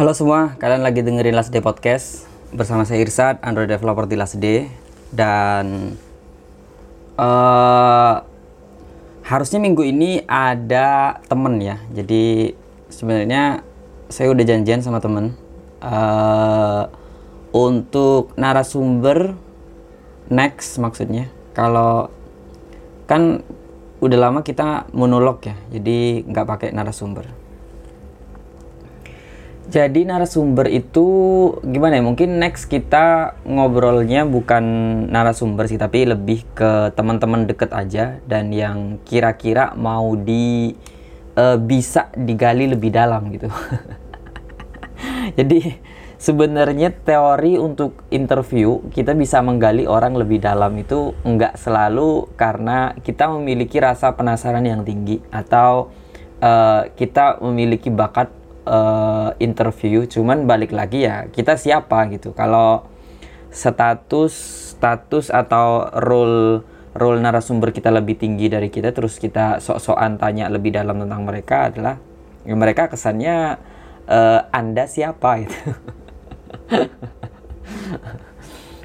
Halo semua, kalian lagi dengerin Last Day Podcast bersama saya Irsad, Android developer di Last Day dan uh, harusnya minggu ini ada temen ya. Jadi sebenarnya saya udah janjian sama temen uh, untuk narasumber next maksudnya. Kalau kan udah lama kita monolog ya, jadi nggak pakai narasumber jadi narasumber itu gimana ya? Mungkin next kita ngobrolnya bukan narasumber sih, tapi lebih ke teman-teman deket aja dan yang kira-kira mau di uh, bisa digali lebih dalam gitu. Jadi sebenarnya teori untuk interview kita bisa menggali orang lebih dalam itu nggak selalu karena kita memiliki rasa penasaran yang tinggi atau uh, kita memiliki bakat uh, interview cuman balik lagi ya kita siapa gitu. Kalau status status atau role role narasumber kita lebih tinggi dari kita terus kita sok-sokan tanya lebih dalam tentang mereka adalah ya mereka kesannya uh, anda siapa gitu.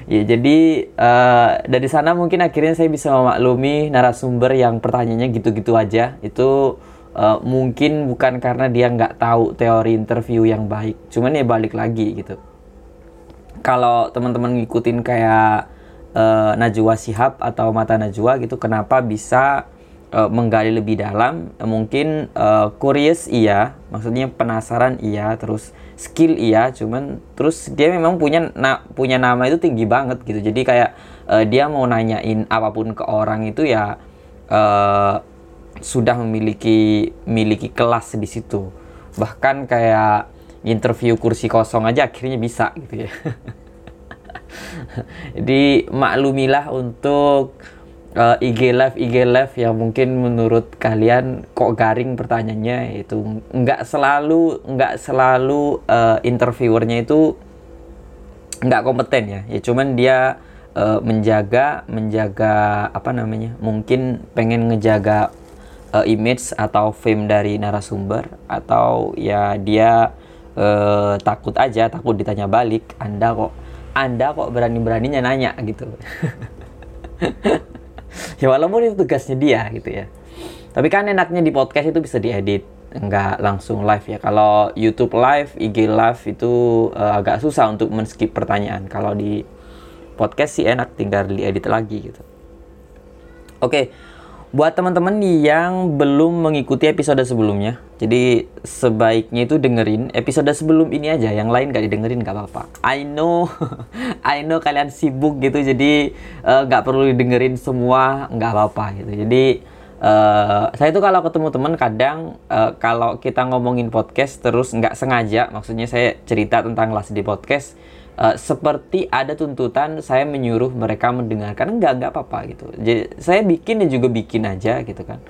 Ya jadi uh, dari sana mungkin akhirnya saya bisa memaklumi narasumber yang pertanyaannya gitu-gitu aja. Itu uh, mungkin bukan karena dia nggak tahu teori interview yang baik. Cuman ya balik lagi gitu. Kalau teman-teman ngikutin kayak uh, Najwa Sihab atau Mata Najwa gitu kenapa bisa uh, menggali lebih dalam? Mungkin uh, curious iya. Maksudnya penasaran iya. Terus skill iya. Cuman terus dia memang punya na punya nama itu tinggi banget gitu. Jadi kayak uh, dia mau nanyain apa pun ke orang itu ya uh, sudah memiliki miliki kelas di situ. Bahkan kayak interview kursi kosong aja akhirnya bisa gitu ya. Jadi maklumilah untuk uh, IG live IG live yang mungkin menurut kalian kok garing pertanyaannya itu. Nggak selalu nggak selalu uh, interviewernya itu nggak kompeten ya. Ya cuman dia uh, menjaga menjaga apa namanya mungkin pengen ngejaga uh, image atau fame dari narasumber atau ya dia uh, takut aja takut ditanya balik anda kok anda kok berani beraninya nanya? gitu. Ya walaupun itu tugasnya dia gitu ya. Tapi kan enaknya di podcast itu bisa diedit nggak langsung live ya. Kalau YouTube live IG live itu uh, agak susah untuk men-skip pertanyaan. Kalau di podcast sih enak tinggal diedit lagi gitu. Oke okay buat teman-teman yang belum mengikuti episode sebelumnya, jadi sebaiknya itu dengerin episode sebelum ini aja, yang lain gak didengerin gak apa-apa. I know, I know kalian sibuk gitu, jadi uh, gak perlu didengerin semua, gak apa-apa gitu. Jadi uh, saya tuh kalau ketemu teman kadang uh, kalau kita ngomongin podcast terus nggak sengaja, maksudnya saya cerita tentang las di podcast uh, seperti ada tuntutan saya menyuruh mereka mendengarkan. Enggak enggak apa-apa gitu. Jadi saya bikin ya juga bikin aja gitu kan.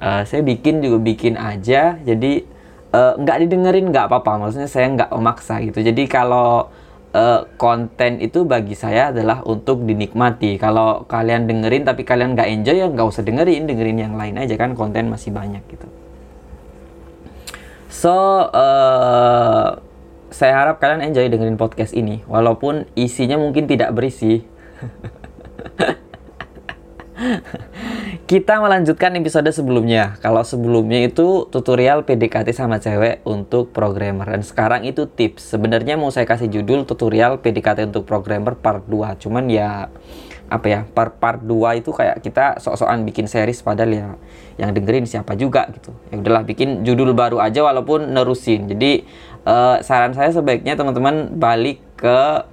Uh, saya bikin juga bikin aja. Jadi uh, nggak didengerin nggak apa-apa. Maksudnya saya nggak memaksa gitu. Jadi kalau uh, konten itu bagi saya adalah untuk dinikmati. Kalau kalian dengerin tapi kalian nggak enjoy ya nggak usah dengerin. Dengerin yang lain aja kan konten masih banyak gitu. So uh, saya harap kalian enjoy dengerin podcast ini walaupun isinya mungkin tidak berisi. Kita melanjutkan episode sebelumnya. Kalau sebelumnya itu tutorial PDKT sama cewek untuk programmer. Dan sekarang itu tips. Sebenarnya mau saya kasih judul tutorial PDKT untuk programmer part 2 cuman ya apa ya part part 2 itu kayak kita sok-sokan bikin series padahal ya yang dengerin siapa juga gitu. Ya udahlah bikin judul baru aja walaupun nerusin. Jadi uh, saran saya sebaiknya teman-teman balik ke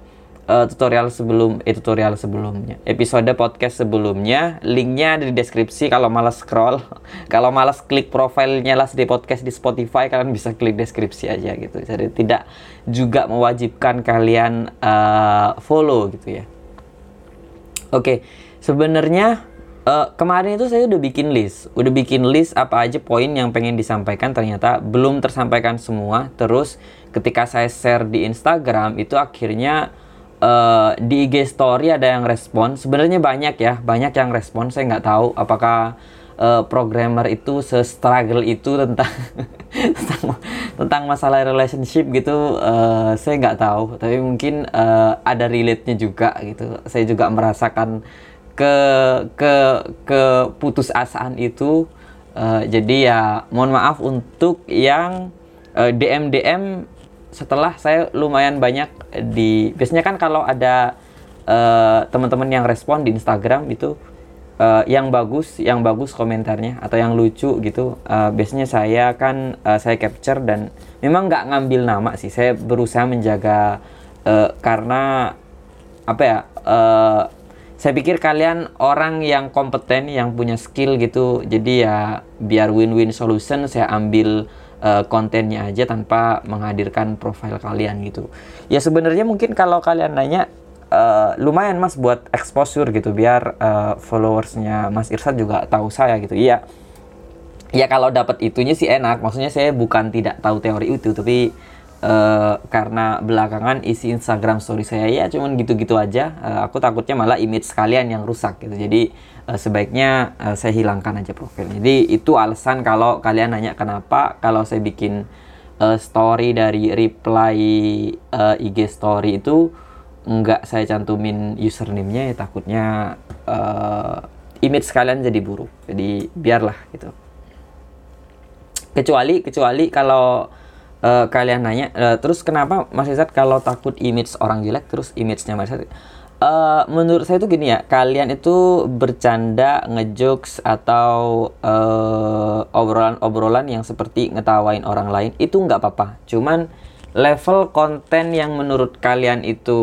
uh, tutorial sebelum eh, tutorial sebelumnya episode podcast sebelumnya. Linknya ada di deskripsi. Kalau malas scroll kalau malas klik profilnya las di podcast di Spotify kalian bisa klik deskripsi aja gitu. Jadi tidak juga mewajibkan kalian uh, follow gitu ya. Oke okay. sebenarnya Uh, kemarin itu saya udah bikin list, udah bikin list apa aja poin yang pengen disampaikan ternyata belum tersampaikan semua. Terus ketika saya share di Instagram itu akhirnya uh, di IG Story ada yang respon. Sebenarnya banyak ya, banyak yang respon. Saya nggak tahu apakah uh, programmer itu se-struggle itu tentang tentang masalah relationship gitu uh, saya nggak tahu tapi mungkin uh, ada relate nya juga gitu saya juga merasakan ke ke ke putus asaan itu uh, jadi ya mohon maaf untuk yang uh, DM DM setelah saya lumayan banyak di biasanya kan kalau ada uh, teman-teman yang respon di Instagram itu uh, yang bagus, yang bagus komentarnya atau yang lucu gitu. Uh, biasanya saya kan uh, saya capture dan memang nggak ngambil nama sih. Saya berusaha menjaga uh, karena apa ya? Uh, saya pikir kalian orang yang kompeten, yang punya skill gitu. Jadi ya biar win-win solution saya ambil uh, kontennya aja tanpa menghadirkan profil kalian gitu. Ya sebenarnya mungkin kalau kalian nanya uh, lumayan mas buat exposure gitu biar uh, followersnya Mas Irsad juga tahu saya gitu iya ya kalau dapat itunya sih enak maksudnya saya bukan tidak tahu teori itu tapi uh, karena belakangan isi Instagram story saya ya cuman gitu-gitu aja uh, aku takutnya malah image sekalian yang rusak gitu jadi uh, sebaiknya uh, saya hilangkan aja profil jadi itu alasan kalau kalian nanya kenapa kalau saya bikin uh, story dari reply uh, IG story itu nggak saya cantumin username-nya ya takutnya uh, image kalian jadi buruk. Jadi biarlah gitu. Kecuali kecuali kalau uh, kalian nanya uh, terus kenapa Mas Izzat kalau takut image orang jelek terus image-nya Mas Izzat Uh, menurut saya itu gini ya, kalian itu bercanda, ngejokes atau obrolan-obrolan uh, yang seperti ngetawain orang lain itu nggak apa-apa. Cuman level konten yang menurut kalian itu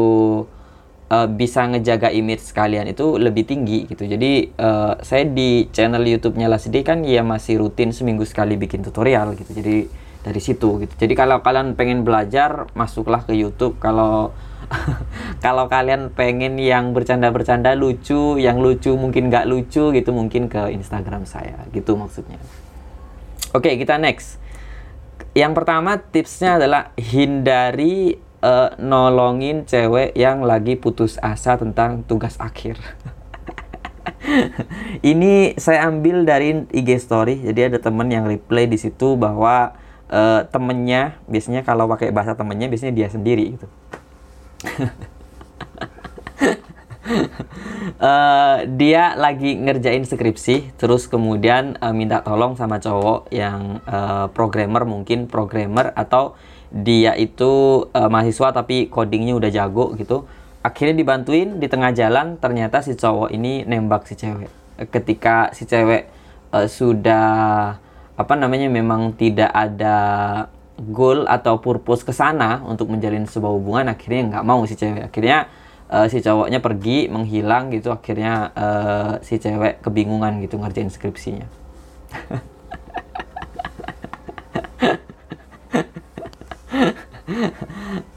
uh, bisa ngejaga image kalian itu lebih tinggi gitu. Jadi uh, saya di channel YouTube-nya Lasdi kan ya masih rutin seminggu sekali bikin tutorial gitu. Jadi dari situ gitu. Jadi kalau kalian pengen belajar masuklah ke YouTube. Kalau kalau kalian pengen yang bercanda-bercanda lucu, yang lucu mungkin nggak lucu gitu mungkin ke Instagram saya gitu maksudnya. Oke, kita next. Yang pertama tipsnya adalah hindari uh, nolongin cewek yang lagi putus asa tentang tugas akhir. Ini saya ambil dari IG story. Jadi ada temen yang reply di situ bahwa uh, temennya biasanya kalau pakai bahasa temennya biasanya dia sendiri gitu. uh, dia lagi ngerjain skripsi terus kemudian uh, minta tolong sama cowok yang uh, programmer mungkin programmer atau dia itu uh, mahasiswa tapi codingnya udah jago gitu akhirnya dibantuin di tengah jalan ternyata si cowok ini nembak si cewek ketika si cewek uh, sudah apa namanya memang tidak ada goal atau purpose ke sana untuk menjalin sebuah hubungan akhirnya nggak mau si cewek. Akhirnya uh, si cowoknya pergi menghilang gitu akhirnya uh, si cewek kebingungan gitu ngerjain skripsinya.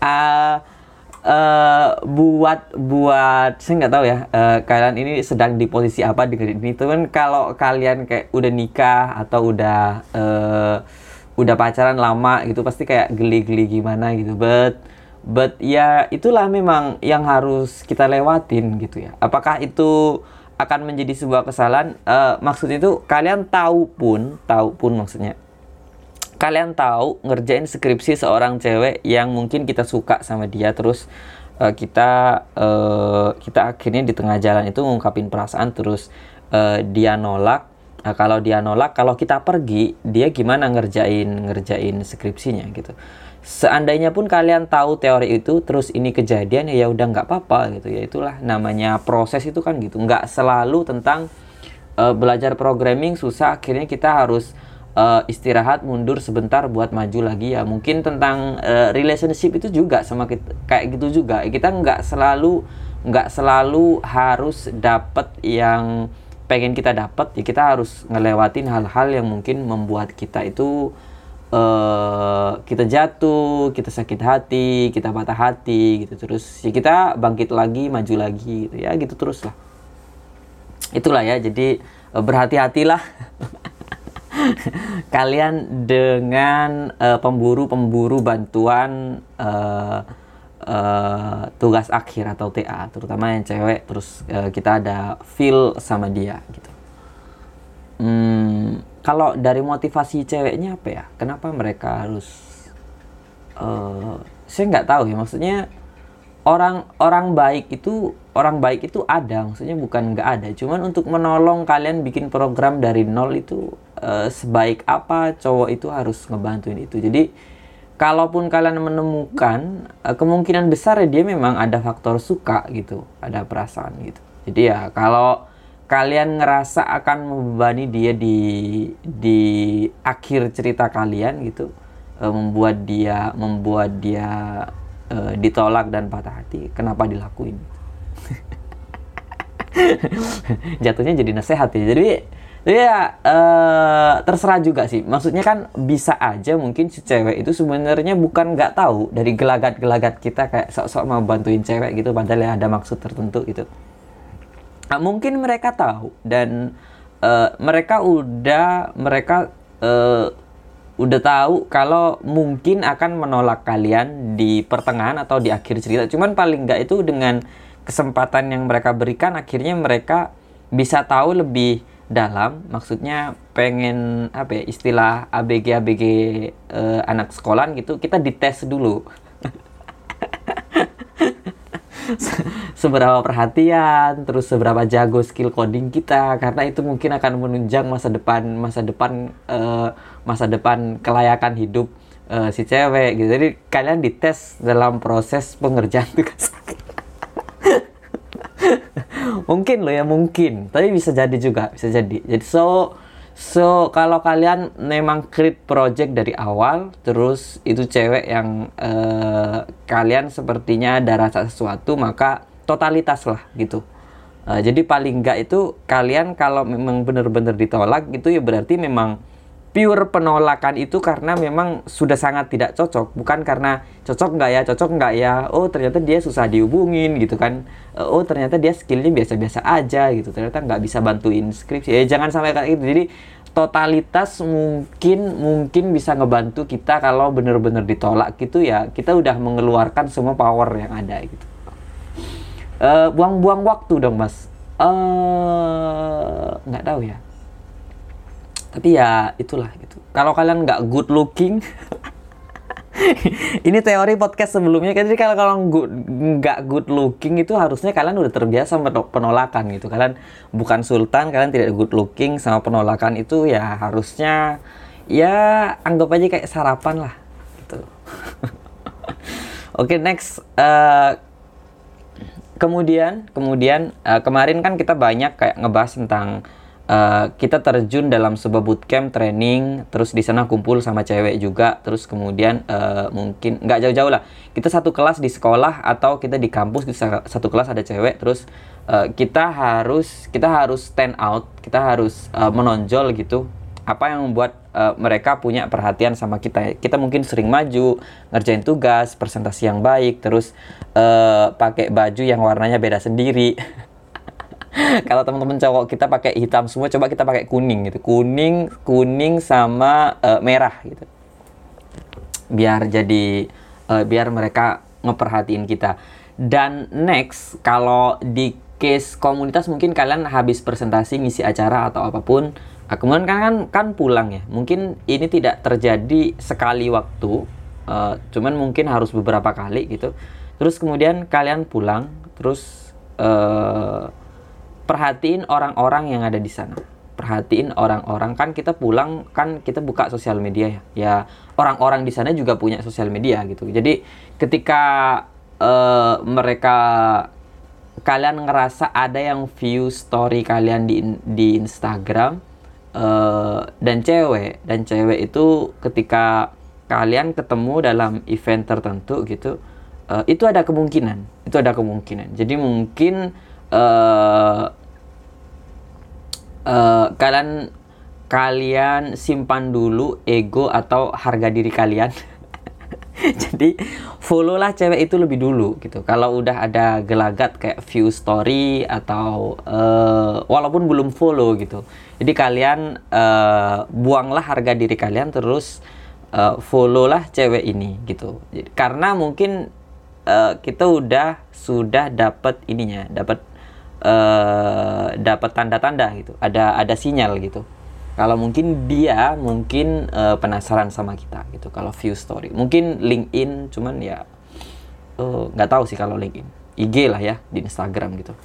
Uh, uh, buat buat saya nggak tahu ya uh, kalian ini sedang di posisi apa di ini. Itu kan kalau kalian kayak udah nikah atau udah uh, udah pacaran lama gitu pasti kayak geli-geli gimana gitu. But but ya itulah memang yang harus kita lewatin gitu ya. Apakah itu akan menjadi sebuah kesalahan? Uh, maksud itu kalian tahu pun tahu pun maksudnya kalian tahu ngerjain skripsi seorang cewek yang mungkin kita suka sama dia terus uh, kita uh, kita akhirnya di tengah jalan itu ngungkapin perasaan terus uh, dia nolak. Nah, kalau dia nolak, kalau kita pergi, dia gimana ngerjain ngerjain skripsinya gitu. Seandainya pun kalian tahu teori itu terus ini kejadian ya udah nggak apa-apa gitu. Ya itulah namanya proses itu kan gitu. Nggak selalu tentang uh, belajar programming susah akhirnya kita harus uh, istirahat mundur sebentar buat maju lagi ya. Mungkin tentang uh, relationship itu juga sama kita, kayak gitu juga. Kita nggak selalu nggak selalu harus dapat yang pengen kita dapat ya kita harus ngelewatin hal-hal yang mungkin membuat kita itu uh, kita jatuh, kita sakit hati, kita patah hati gitu terus. Ya kita bangkit lagi, maju lagi gitu ya gitu terus lah. Itulah ya, jadi uh, berhati-hatilah kalian dengan uh, pemburu-pemburu bantuan uh, uh, tugas akhir atau TA, terutama yang cewek terus uh, kita ada feel sama dia gitu. Hmm, kalau dari motivasi ceweknya apa ya kenapa mereka harus uh, saya nggak tahu ya maksudnya orang orang baik itu orang baik itu ada maksudnya bukan nggak ada cuman untuk menolong kalian bikin program dari nol itu uh, sebaik apa cowok itu harus ngebantuin itu. Jadi kalaupun kalian menemukan uh, kemungkinan besar ya dia memang ada faktor suka gitu ada perasaan gitu. Jadi ya kalau kalian ngerasa akan membebani dia di di akhir cerita kalian gitu e, membuat dia membuat dia e, ditolak dan patah hati kenapa dilakuin? Jatuhnya jadi nasehat ya. Jadi ya e, terserah juga sih maksudnya kan bisa aja mungkin si cewek itu sebenarnya bukan nggak tahu dari gelagat-gelagat kita kayak sok-sok mau bantuin cewek gitu padahal ya ada maksud tertentu gitu Nah, mungkin mereka tahu dan uh, mereka udah mereka uh, udah tahu kalau mungkin akan menolak kalian di pertengahan atau di akhir cerita. Cuman paling nggak itu dengan kesempatan yang mereka berikan akhirnya mereka bisa tahu lebih dalam maksudnya pengen apa ya istilah ABG ABG uh, anak sekolah gitu kita dites dulu seberapa perhatian, terus seberapa jago skill coding kita karena itu mungkin akan menunjang masa depan masa depan uh, masa depan kelayakan hidup uh, si cewek gitu. Jadi kalian dites dalam proses pengerjaan tugas. mungkin loh ya mungkin, tapi bisa jadi juga, bisa jadi. Jadi so So, kalau kalian memang create project dari awal, terus itu cewek yang uh, kalian sepertinya ada rasa sesuatu, maka totalitas lah gitu. Uh, jadi paling enggak itu kalian kalau memang benar-benar ditolak itu ya berarti memang pure penolakan itu karena memang sudah sangat tidak cocok. Bukan karena cocok nggak ya cocok nggak ya. Oh ternyata dia susah dihubungin gitu kan. Eh, oh ternyata dia skillnya biasa-biasa aja gitu. Ternyata nggak bisa bantuin skripsi. Ya jangan sampai kayak gitu. Jadi totalitas mungkin mungkin bisa ngebantu kita kalau benar-benar ditolak gitu ya. Kita udah mengeluarkan semua power yang ada gitu. Eh, buang-buang waktu dong mas. Uh, nggak tahu ya tapi ya itulah gitu. Kalau kalian nggak good looking ini teori podcast sebelumnya kan. Jadi kalau kalau nggak good looking itu harusnya kalian udah terbiasa penolakan gitu. Kalian bukan sultan kalian tidak good looking sama penolakan itu ya harusnya ya anggap aja kayak sarapan lah gitu. Oke okay, next uh, kemudian kemudian uh, kemarin kan kita banyak kayak ngebahas tentang uh, kita terjun dalam sebuah bootcamp training terus di sana kumpul sama cewek juga terus kemudian uh, mungkin nggak jauh-jauh lah. Kita satu kelas di sekolah atau kita di kampus kita satu kelas ada cewek terus uh, kita harus kita harus stand out kita harus uh, menonjol gitu. Apa yang membuat uh, mereka punya perhatian sama kita? Kita mungkin sering maju ngerjain tugas presentasi yang baik terus uh, pakai baju yang warnanya beda sendiri kalau teman-teman cowok kita pakai hitam semua coba kita pakai kuning gitu. Kuning kuning sama uh, merah gitu. Biar jadi uh, biar mereka ngeperhatiin kita. Dan next kalau di case komunitas mungkin kalian habis presentasi ngisi acara atau apa pun nah, kemudian kan, kan kan pulang ya. Mungkin ini tidak terjadi sekali waktu uh, cuman mungkin harus beberapa kali gitu. Terus kemudian kalian pulang terus uh, perhatiin orang-orang yang ada di sana. Perhatiin orang-orang kan kita pulang kan kita buka sosial media ya. Ya orang-orang di sana juga punya sosial media gitu. Jadi ketika uh, mereka kalian ngerasa ada yang view story kalian di di Instagram uh, dan cewek dan cewek itu ketika kalian ketemu dalam event tertentu gitu uh, itu ada kemungkinan. Itu ada kemungkinan. Jadi mungkin uh, uh, kalian kalian simpan dulu ego atau harga diri kalian. Jadi follow lah cewek itu lebih dulu gitu. Kalau udah ada gelagat kayak view story atau uh, walaupun belum follow gitu. Jadi kalian uh, buanglah harga diri kalian terus uh, follow lah cewek ini gitu. Jadi, karena mungkin uh, kita udah sudah dapat ininya, dapat uh, dapat tanda-tanda gitu. Ada ada sinyal gitu. Kalau mungkin dia mungkin uh, penasaran sama kita gitu kalau view story. Mungkin LinkedIn cuman ya eh, nggak uh, tahu sih kalau LinkedIn. IG lah ya di Instagram gitu.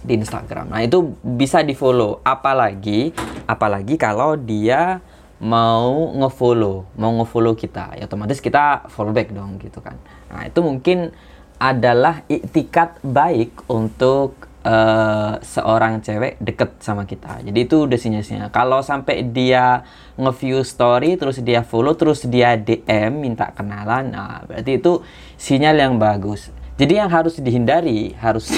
Di Instagram. Nah itu bisa di follow apalagi apalagi kalau dia mau ngefollow mau ngefollow kita. Ya otomatis kita follow back dong gitu kan. Nah itu mungkin adalah iktikat baik untuk uh, seorang cewek deket sama kita. Jadi itu udah sinyal-sinyal. Kalau sampai dia nge-view story, terus dia follow, terus dia DM minta kenalan, nah berarti itu sinyal yang bagus. Jadi yang harus dihindari, harus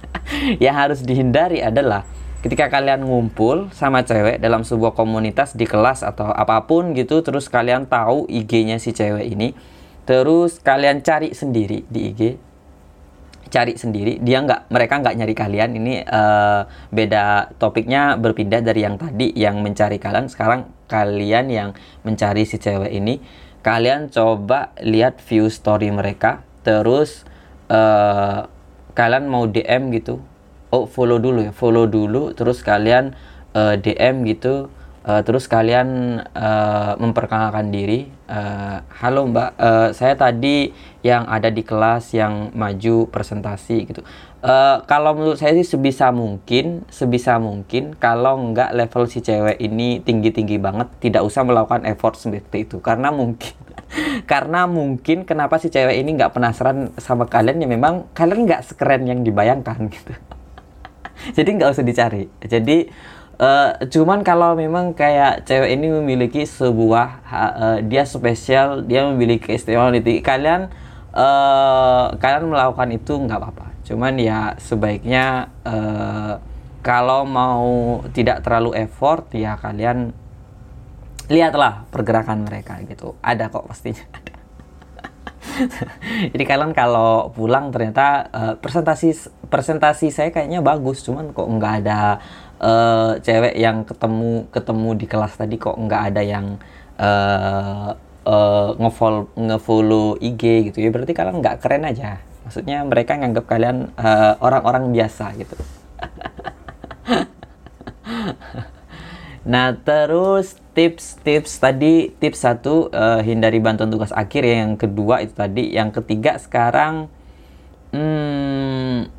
yang harus dihindari adalah ketika kalian ngumpul sama cewek dalam sebuah komunitas di kelas atau apa pun gitu, terus kalian tahu IG-nya si cewek ini, terus kalian cari sendiri di IG cari sendiri. Dia nggak mereka nggak nyari kalian. Ini uh, beda topiknya berpindah dari yang tadi yang mencari kalian. Sekarang kalian yang mencari si cewek ini kalian coba lihat view story mereka. Terus uh, kalian mau DM gitu. Oh follow dulu ya. Follow dulu terus kalian uh, DM gitu uh, terus kalian uh, memperkenalkan diri. Uh, halo mbak uh, saya tadi yang ada di kelas yang maju presentasi gitu. Uh, kalau menurut saya sih sebisa mungkin sebisa mungkin kalau nggak level si cewek ini tinggi tinggi banget tidak usah melakukan effort seperti itu. Karena mungkin karena mungkin kenapa si cewek ini nggak penasaran sama kalian ya memang kalian nggak sekeren yang dibayangkan gitu. Jadi nggak usah dicari. Jadi Uh, cuman kalau memang kayak cewek ini memiliki sebuah uh, dia spesial, dia memiliki keistimewaan itu kalian uh, kalian melakukan itu nggak apa-apa. Cuman ya sebaiknya uh, kalau mau tidak terlalu effort ya kalian lihatlah pergerakan mereka gitu. Ada kok pastinya. Jadi kalian kalau pulang ternyata uh, presentasi presentasi saya kayaknya bagus, cuman kok nggak ada uh, cewek yang ketemu ketemu di kelas tadi kok nggak ada yang uh, uh, ngefollow ngefollow IG gitu ya. Berarti kalian nggak keren aja. Maksudnya mereka nganggap kalian orang-orang uh, biasa gitu. Nah terus tips-tips tadi. Tips satu uh, hindari bantuan tugas akhir ya. Yang kedua itu tadi. Yang ketiga sekarang hmm,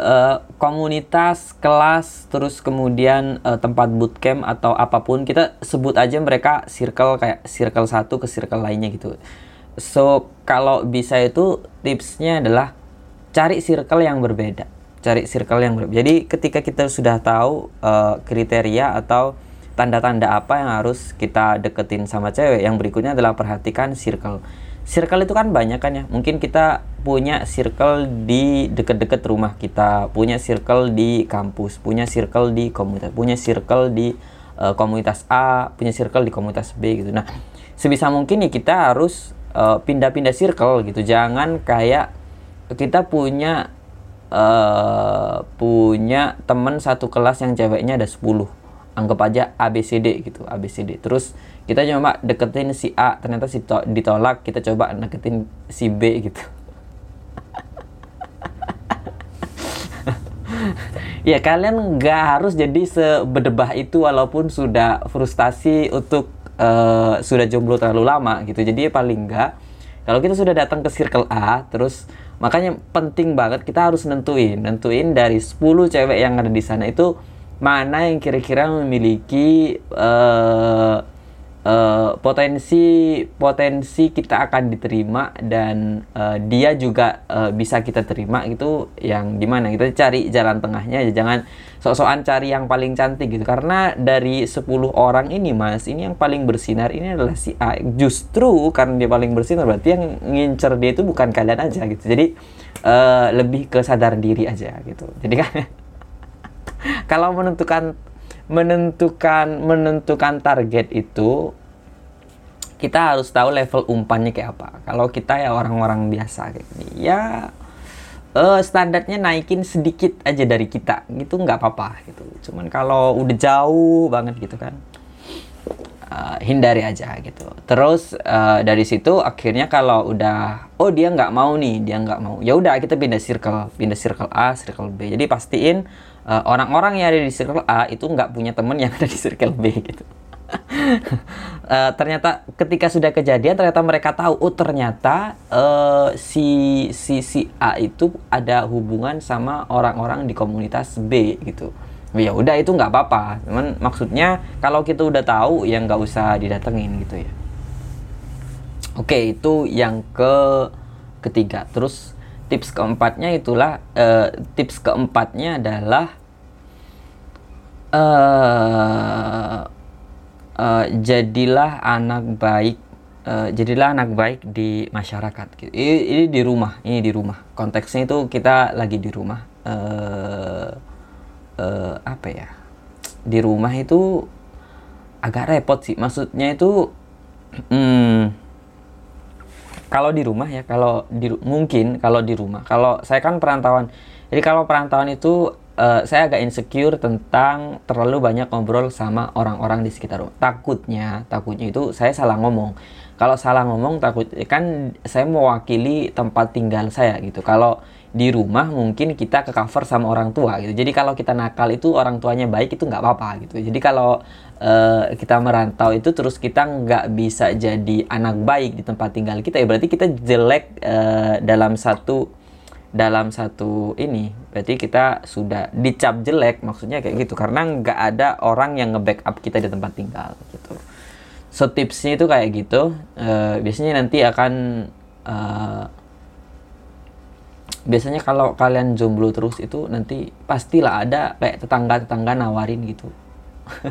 uh, komunitas, kelas, terus kemudian uh, tempat bootcamp atau apa pun kita sebut aja mereka circle kayak circle satu ke circle lainnya gitu. So kalau bisa itu tipsnya adalah cari circle yang berbeda, cari circle yang berbeda. Jadi ketika kita sudah tahu uh, kriteria atau tanda-tanda apa yang harus kita deketin sama cewek, yang berikutnya adalah perhatikan circle circle itu kan banyak kan ya. Mungkin kita punya circle di deket-deket rumah kita punya circle di kampus punya circle di komunitas punya circle di uh, komunitas A punya circle di komunitas B gitu. Nah sebisa mungkin ya kita harus eh, pindah-pindah circle gitu. Jangan kayak kita punya uh, punya teman satu kelas yang ceweknya ada 10 anggap aja ABCD gitu ABCD terus kita coba deketin si A ternyata si to ditolak kita coba deketin si B gitu. Ya kalian nggak harus jadi seberdebah itu walaupun sudah frustasi untuk uh, sudah jomblo terlalu lama gitu. Jadi paling enggak kalau kita sudah datang ke circle A terus makanya penting banget kita harus nentuin nentuin dari 10 cewek yang ada di sana itu mana yang kira-kira memiliki uh, uh, potensi potensi kita akan diterima dan uh, dia juga uh, bisa kita terima itu yang gimana? Kita cari jalan tengahnya aja jangan sok-sokan cari yang paling cantik gitu. Karena dari 10 orang ini mas ini yang paling bersinar ini adalah si A. Justru karena dia paling bersinar berarti yang ngincer dia itu bukan kalian aja gitu. Jadi uh, lebih ke sadar diri aja gitu. Jadi kan kalau menentukan menentukan menentukan target itu kita harus tahu level umpannya kayak apa. Kalau kita ya orang-orang biasa kayak gini, ya uh, standarnya naikin sedikit aja dari kita, gitu nggak apa-apa gitu. Cuman kalau udah jauh banget gitu kan, uh, hindari aja gitu terus uh, dari situ akhirnya kalau udah oh dia nggak mau nih dia nggak mau ya udah kita pindah circle pindah circle A circle B jadi pastiin orang orang-orang yang ada di circle A itu nggak punya temen yang ada di circle B gitu. Uh, ternyata ketika sudah kejadian ternyata mereka tahu oh ternyata uh, si si si A itu ada hubungan sama orang-orang di komunitas B gitu. Ya udah itu nggak apa-apa. Cuman maksudnya kalau kita udah tahu ya nggak usah didatengin gitu ya. Oke itu yang ke ketiga. Terus tips keempatnya itulah uh, tips keempatnya adalah uh, uh, jadilah anak baik uh, jadilah anak baik di masyarakat. Gitu. ini, ini di rumah ini di rumah. Konteksnya itu kita lagi di rumah uh, uh, apa ya? Di rumah itu agak repot sih. Maksudnya itu hmm, kalau di rumah ya kalau di mungkin kalau di rumah. Kalau saya kan perantauan. Jadi kalau perantauan itu uh, saya agak insecure tentang terlalu banyak ngobrol sama orang-orang di sekitar rumah. Takutnya takutnya itu saya salah ngomong. Kalau salah ngomong takut kan saya mewakili tempat tinggal saya gitu. Kalau di rumah mungkin kita ke cover sama orang tua gitu. Jadi kalau kita nakal itu orang tuanya baik itu nggak apa-apa gitu. Jadi kalau uh, kita merantau itu terus kita nggak bisa jadi anak baik di tempat tinggal kita ya berarti kita jelek uh, dalam satu dalam satu ini berarti kita sudah dicap jelek maksudnya kayak gitu karena nggak ada orang yang nge-backup kita di tempat tinggal gitu. So tipsnya itu kayak gitu. Uh, biasanya nanti akan uh, biasanya kalau kalian jomblo terus itu nanti pastilah ada kayak tetangga-tetangga nawarin gitu.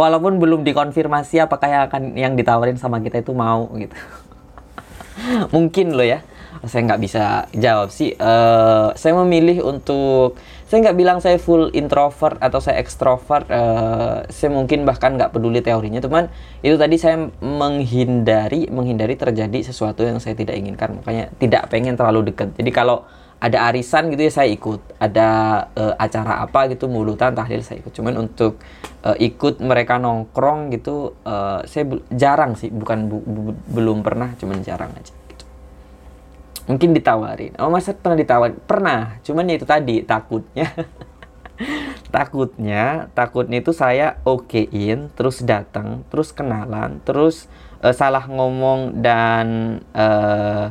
Walaupun belum dikonfirmasi apakah yang akan yang ditawarin sama kita itu mau gitu. Mungkin loh ya. Saya nggak bisa jawab sih. Uh, saya memilih untuk saya nggak bilang saya full introvert atau saya ekstrovert uh, saya mungkin bahkan nggak peduli teorinya. Teman itu tadi saya menghindari menghindari terjadi sesuatu yang saya tidak inginkan. Makanya tidak pengen terlalu dekat jadi kalau ada arisan gitu ya saya ikut. Ada uh, acara apa gitu mulutan tahlil saya ikut. Cuman untuk uh, ikut mereka nongkrong gitu uh, saya jarang sih. Bukan bu bu belum pernah cuman jarang aja mungkin ditawarin. Oh masa pernah ditawarin pernah cuman ya itu tadi takutnya. Takutnya takutnya itu saya okein terus datang terus kenalan terus uh, salah ngomong dan uh,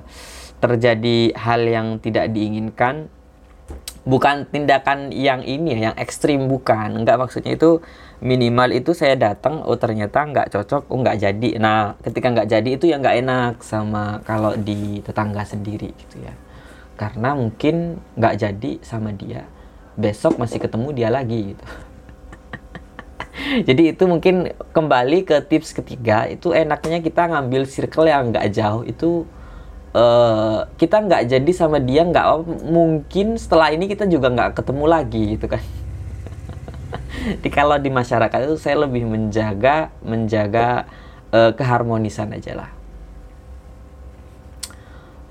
terjadi hal yang tidak diinginkan. Bukan tindakan yang ini ya yang ekstrim bukan. Enggak maksudnya itu minimal itu saya datang oh ternyata nggak cocok oh nggak jadi. Nah ketika nggak jadi itu yang nggak enak sama kalau di tetangga sendiri gitu ya. Karena mungkin nggak jadi sama dia besok masih ketemu dia lagi gitu. Jadi itu mungkin kembali ke tips ketiga itu enaknya kita ngambil circle yang nggak jauh itu uh, kita nggak jadi sama dia nggak mungkin setelah ini kita juga nggak ketemu lagi gitu kan di kalau di masyarakat itu saya lebih menjaga menjaga uh, keharmonisan aja lah.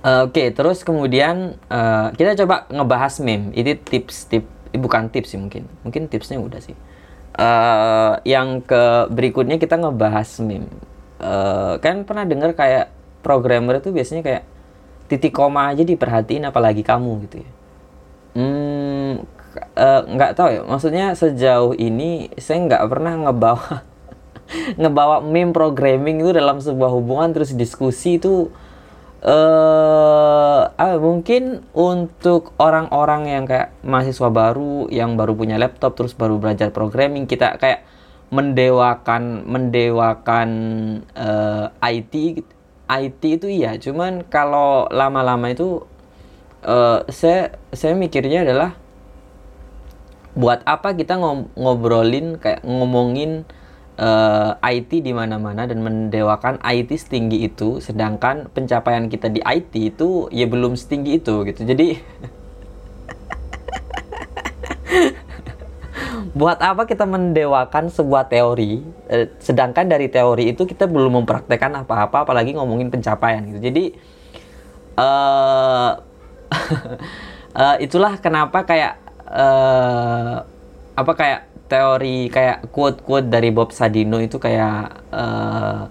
Uh, Oke, okay, terus kemudian uh, kita coba ngebahas meme. Ini tips tip bukan tips sih mungkin. Mungkin tipsnya udah sih. Uh, yang ke berikutnya kita ngebahas meme. Uh, kan pernah dengar kayak programmer itu biasanya kayak titik koma aja diperhatiin apalagi kamu gitu ya. Hmm, nggak uh, tahu ya. Maksudnya sejauh ini saya nggak pernah ngebawa ngebawa meme programming itu dalam sebuah hubungan terus diskusi itu uh, uh, mungkin untuk orang-orang yang kayak mahasiswa baru yang baru punya laptop terus baru belajar programming kita kayak mendewakan mendewakan uh, IT IT itu iya. Cuman kalau lama-lama itu uh, saya saya mikirnya adalah buat apa kita ngobrolin kayak ngomongin uh, eh, IT di mana-mana dan mendewakan IT setinggi itu sedangkan pencapaian kita di IT itu ya belum setinggi itu gitu. Jadi buat apa kita mendewakan sebuah teori eh, sedangkan dari teori itu kita belum mempraktekkan apa-apa apalagi ngomongin pencapaian gitu. Jadi uh, uh, itulah kenapa kayak uh, apa kayak teori kayak quote-quote dari Bob Sadino itu kayak uh,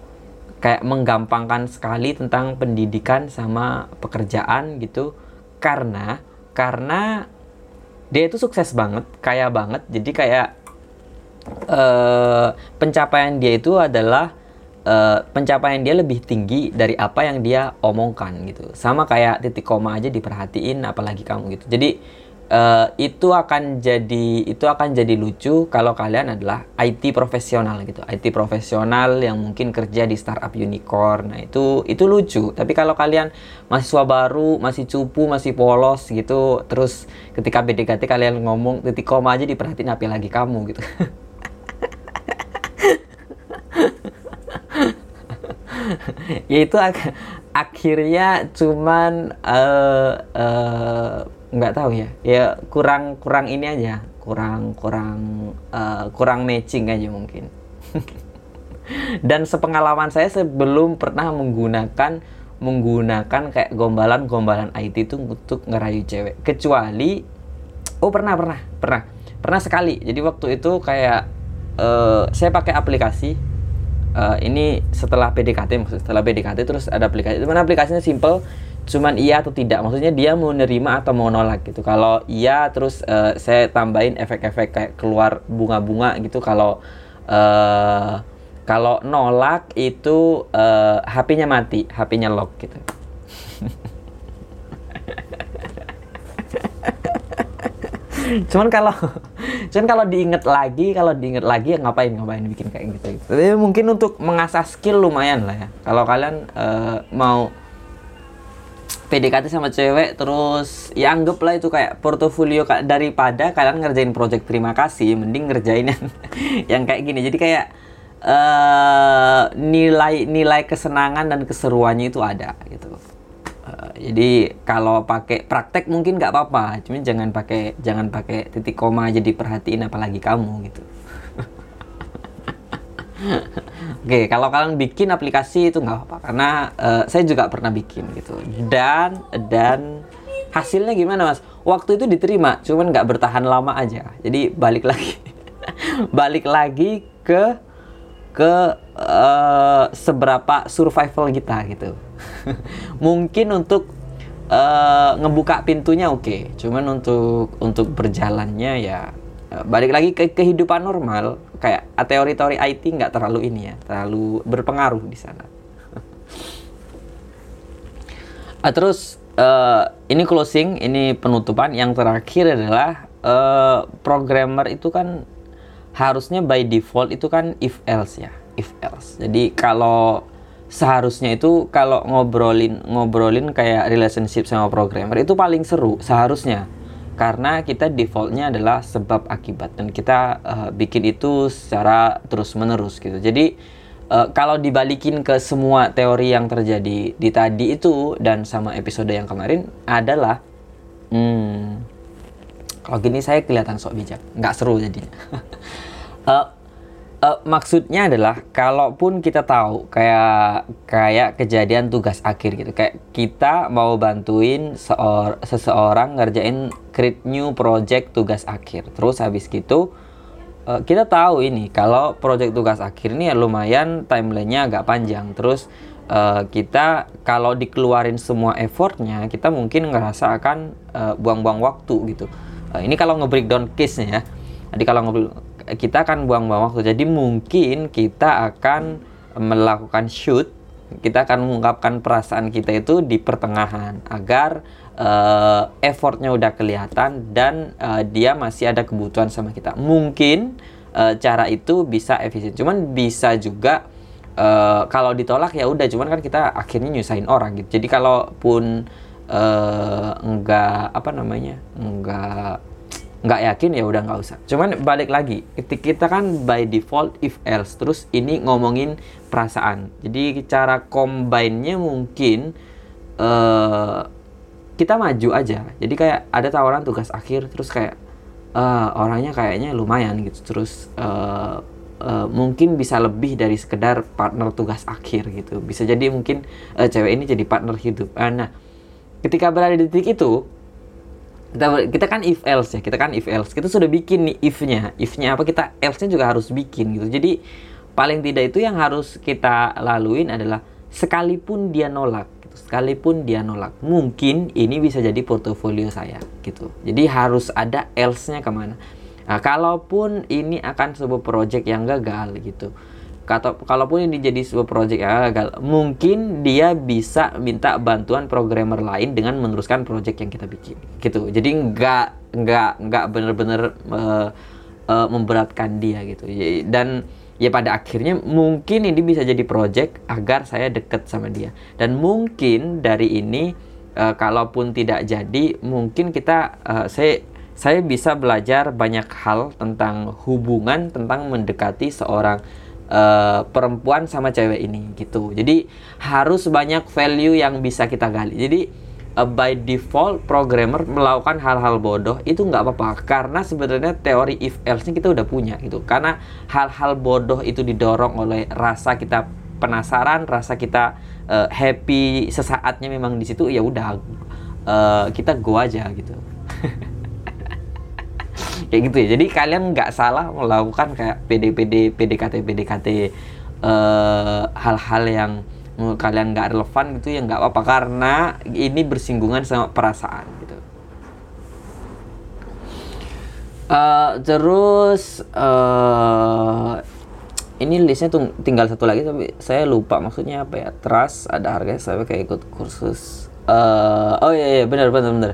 kayak menggampangkan sekali tentang pendidikan sama pekerjaan gitu karena karena dia itu sukses banget, kaya banget. Jadi kayak uh, pencapaian dia itu adalah uh, pencapaian dia lebih tinggi dari apa yang dia omongkan gitu. Sama kayak titik koma aja diperhatiin apalagi kamu gitu. Jadi uh, itu akan jadi itu akan jadi lucu kalau kalian adalah IT profesional gitu. IT profesional yang mungkin kerja di startup unicorn. Nah itu itu lucu. Tapi kalau kalian mahasiswa baru masih cupu masih polos gitu terus ketika PDKT kalian ngomong titik koma aja diperhatiin apa lagi kamu gitu. Ya itu ak akhirnya cuman uh, uh, nggak tahu ya. Ya kurang kurang ini aja. Kurang kurang uh, kurang matching aja mungkin. Dan sepengalaman saya sebelum pernah menggunakan menggunakan kayak gombalan-gombalan IT itu untuk ngerayu cewek. Kecuali oh pernah pernah pernah. Pernah sekali. Jadi waktu itu kayak uh, saya pakai aplikasi uh, ini setelah PDKT maksud setelah PDKT terus ada aplikasi. Itu mana aplikasinya simple cuman iya atau tidak. Maksudnya dia mau nerima atau mau nolak gitu. Kalau iya terus uh, saya tambahin efek-efek kayak keluar bunga-bunga gitu. Kalau uh, kalau nolak itu uh, HP-nya mati HP-nya lock gitu. Cuman kalau cuman kalau diinget lagi kalau diinget lagi ya ngapain ngapain bikin kayak gitu, gitu. Mungkin untuk mengasah skill lumayan lah ya. Kalau kalian uh, mau PDKT sama cewek terus ya anggaplah itu kayak portofolio daripada kalian ngerjain project terima kasih mending ngerjain yang, yang kayak gini. Jadi kayak uh, nilai nilai kesenangan dan keseruannya itu ada gitu. Uh, jadi kalau pakai praktek mungkin nggak apa-apa cuman jangan pakai jangan pakai titik koma jadi perhatiin apalagi kamu gitu Oke, kalau kalian bikin aplikasi itu nggak apa-apa karena uh, saya juga pernah bikin gitu. Dan dan hasilnya gimana mas? Waktu itu diterima, cuman nggak bertahan lama aja. Jadi balik lagi, balik lagi ke ke uh, seberapa survival kita gitu. Mungkin untuk uh, ngebuka pintunya oke, okay. cuman untuk untuk berjalannya ya balik lagi ke kehidupan normal kayak teori-teori IT nggak terlalu ini ya terlalu berpengaruh di sana. Uh, terus uh, ini closing ini penutupan. Yang terakhir adalah uh, programmer itu kan harusnya by default itu kan if else ya if else. Jadi kalau seharusnya itu kalau ngobrolin ngobrolin kayak relationship sama programmer itu paling seru seharusnya karena kita defaultnya adalah sebab akibat dan kita uh, bikin itu secara terus menerus gitu. Jadi uh, kalau dibalikin ke semua teori yang terjadi di tadi itu dan sama episode yang kemarin adalah hmm, kalau gini saya kelihatan sok bijak. Nggak seru jadinya. Uh, uh, maksudnya adalah kalaupun kita tahu kayak kayak kejadian tugas akhir gitu kayak kita mau bantuin seor seseorang ngerjain create new project tugas akhir. Terus habis gitu uh, kita tahu ini kalau project tugas akhir ini ya lumayan timelinenya agak panjang. Terus uh, kita kalau dikeluarin semua effortnya kita mungkin ngerasa akan buang-buang uh, waktu gitu. Uh, ini kalau nge-breakdown case-nya ya. Jadi kalau ngobrol kita akan buang-buang waktu. Jadi mungkin kita akan melakukan shoot, kita akan mengungkapkan perasaan kita itu di pertengahan agar uh, effortnya udah kelihatan dan uh, dia masih ada kebutuhan sama kita. Mungkin uh, cara itu bisa efisien, cuman bisa juga uh, kalau ditolak ya udah, cuman kan kita akhirnya nyusahin orang gitu. Jadi kalaupun uh, enggak apa namanya enggak nggak yakin ya udah nggak usah. Cuman balik lagi, kita kan by default if else, terus ini ngomongin perasaan. Jadi cara combine-nya mungkin uh, kita maju aja. Jadi kayak ada tawaran tugas akhir, terus kayak uh, orangnya kayaknya lumayan gitu, terus uh, uh, mungkin bisa lebih dari sekedar partner tugas akhir gitu. Bisa jadi mungkin uh, cewek ini jadi partner hidup. Uh, nah, ketika berada di titik itu kita kita kan if else ya kita kan if else. Kita sudah bikin nih if-nya. If-nya apa kita else-nya juga harus bikin gitu. Jadi paling tidak itu yang harus kita laluin adalah sekalipun dia nolak gitu sekalipun dia nolak mungkin ini bisa jadi portofolio saya gitu. Jadi harus ada else-nya ke mana. Nah, kalaupun ini akan sebuah project yang gagal gitu kata kalaupun ini jadi sebuah project yang gagal mungkin dia bisa minta bantuan programmer lain dengan meneruskan project yang kita bikin gitu. Jadi nggak nggak nggak bener-bener uh, uh, memberatkan dia gitu. Dan ya pada akhirnya mungkin ini bisa jadi project agar saya deket sama dia. Dan mungkin dari ini uh, kalaupun tidak jadi mungkin kita uh, saya saya bisa belajar banyak hal tentang hubungan tentang mendekati seorang uh, perempuan sama cewek ini gitu. Jadi harus banyak value yang bisa kita gali. Jadi uh, by default programmer melakukan hal-hal bodoh itu nggak apa-apa karena sebenarnya teori if else kita udah punya gitu. Karena hal-hal bodoh itu didorong oleh rasa kita penasaran, rasa kita uh, happy sesaatnya memang di situ ya udah uh, kita go aja gitu. kayak gitu ya. Jadi kalian nggak salah melakukan kayak PD-PD PDKT PDKT uh, hal-hal yang kalian nggak relevan gitu ya nggak apa-apa. Karena ini bersinggungan sama perasaan gitu. Uh, terus uh, ini listnya tuh tinggal satu lagi tapi saya lupa maksudnya apa ya. Trust ada harganya saya kayak ikut kursus. Uh, oh iya iya benar benar benar.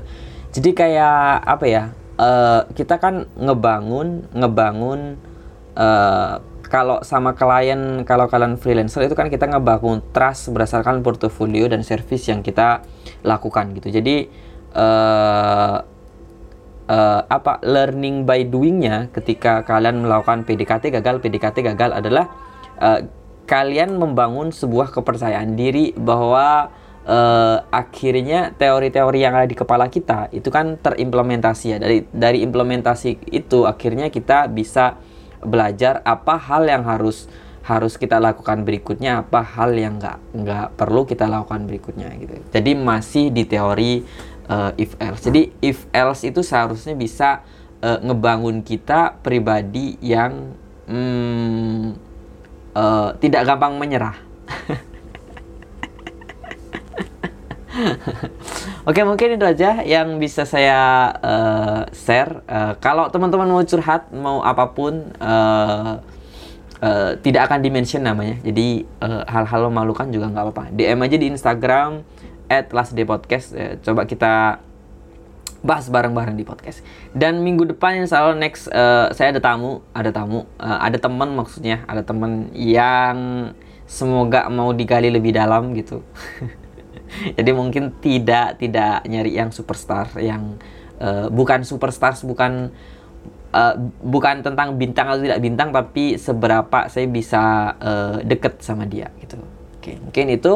Jadi kayak apa ya uh, kita kan ngebangun ngebangun uh, kalau sama klien kalau kalian freelancer itu kan kita ngebangun trust berdasarkan portofolio dan service yang kita lakukan gitu. Jadi uh, uh, apa learning by doingnya ketika kalian melakukan PDKT gagal PDKT gagal adalah uh, kalian membangun sebuah kepercayaan diri bahwa uh, akhirnya teori-teori yang ada di kepala kita itu kan terimplementasi ya. Dari dari implementasi itu akhirnya kita bisa belajar apa hal yang harus harus kita lakukan berikutnya apa hal yang nggak nggak perlu kita lakukan berikutnya gitu. Jadi masih di teori uh, if else. Jadi if else itu seharusnya bisa uh, ngebangun kita pribadi yang hmm, uh, tidak gampang menyerah Oke mungkin itu aja yang bisa saya uh, share. Uh, kalau teman-teman mau curhat mau apa pun uh, uh, tidak akan dimention namanya. Jadi hal-hal uh, memalukan juga nggak apa-apa. DM aja di Instagram @lastdaypodcast. Uh, coba kita bahas bareng-bareng di podcast. Dan minggu depan yang selalu next uh, saya ada tamu, ada tamu, uh, ada teman maksudnya, ada teman yang semoga mau digali lebih dalam gitu. jadi mungkin tidak tidak nyari yang superstar yang uh, bukan superstar bukan uh, bukan tentang bintang atau tidak bintang tapi seberapa saya bisa uh, deket sama dia gitu. Oke mungkin itu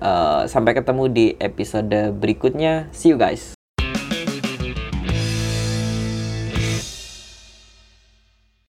uh, sampai ketemu di episode berikutnya. See you guys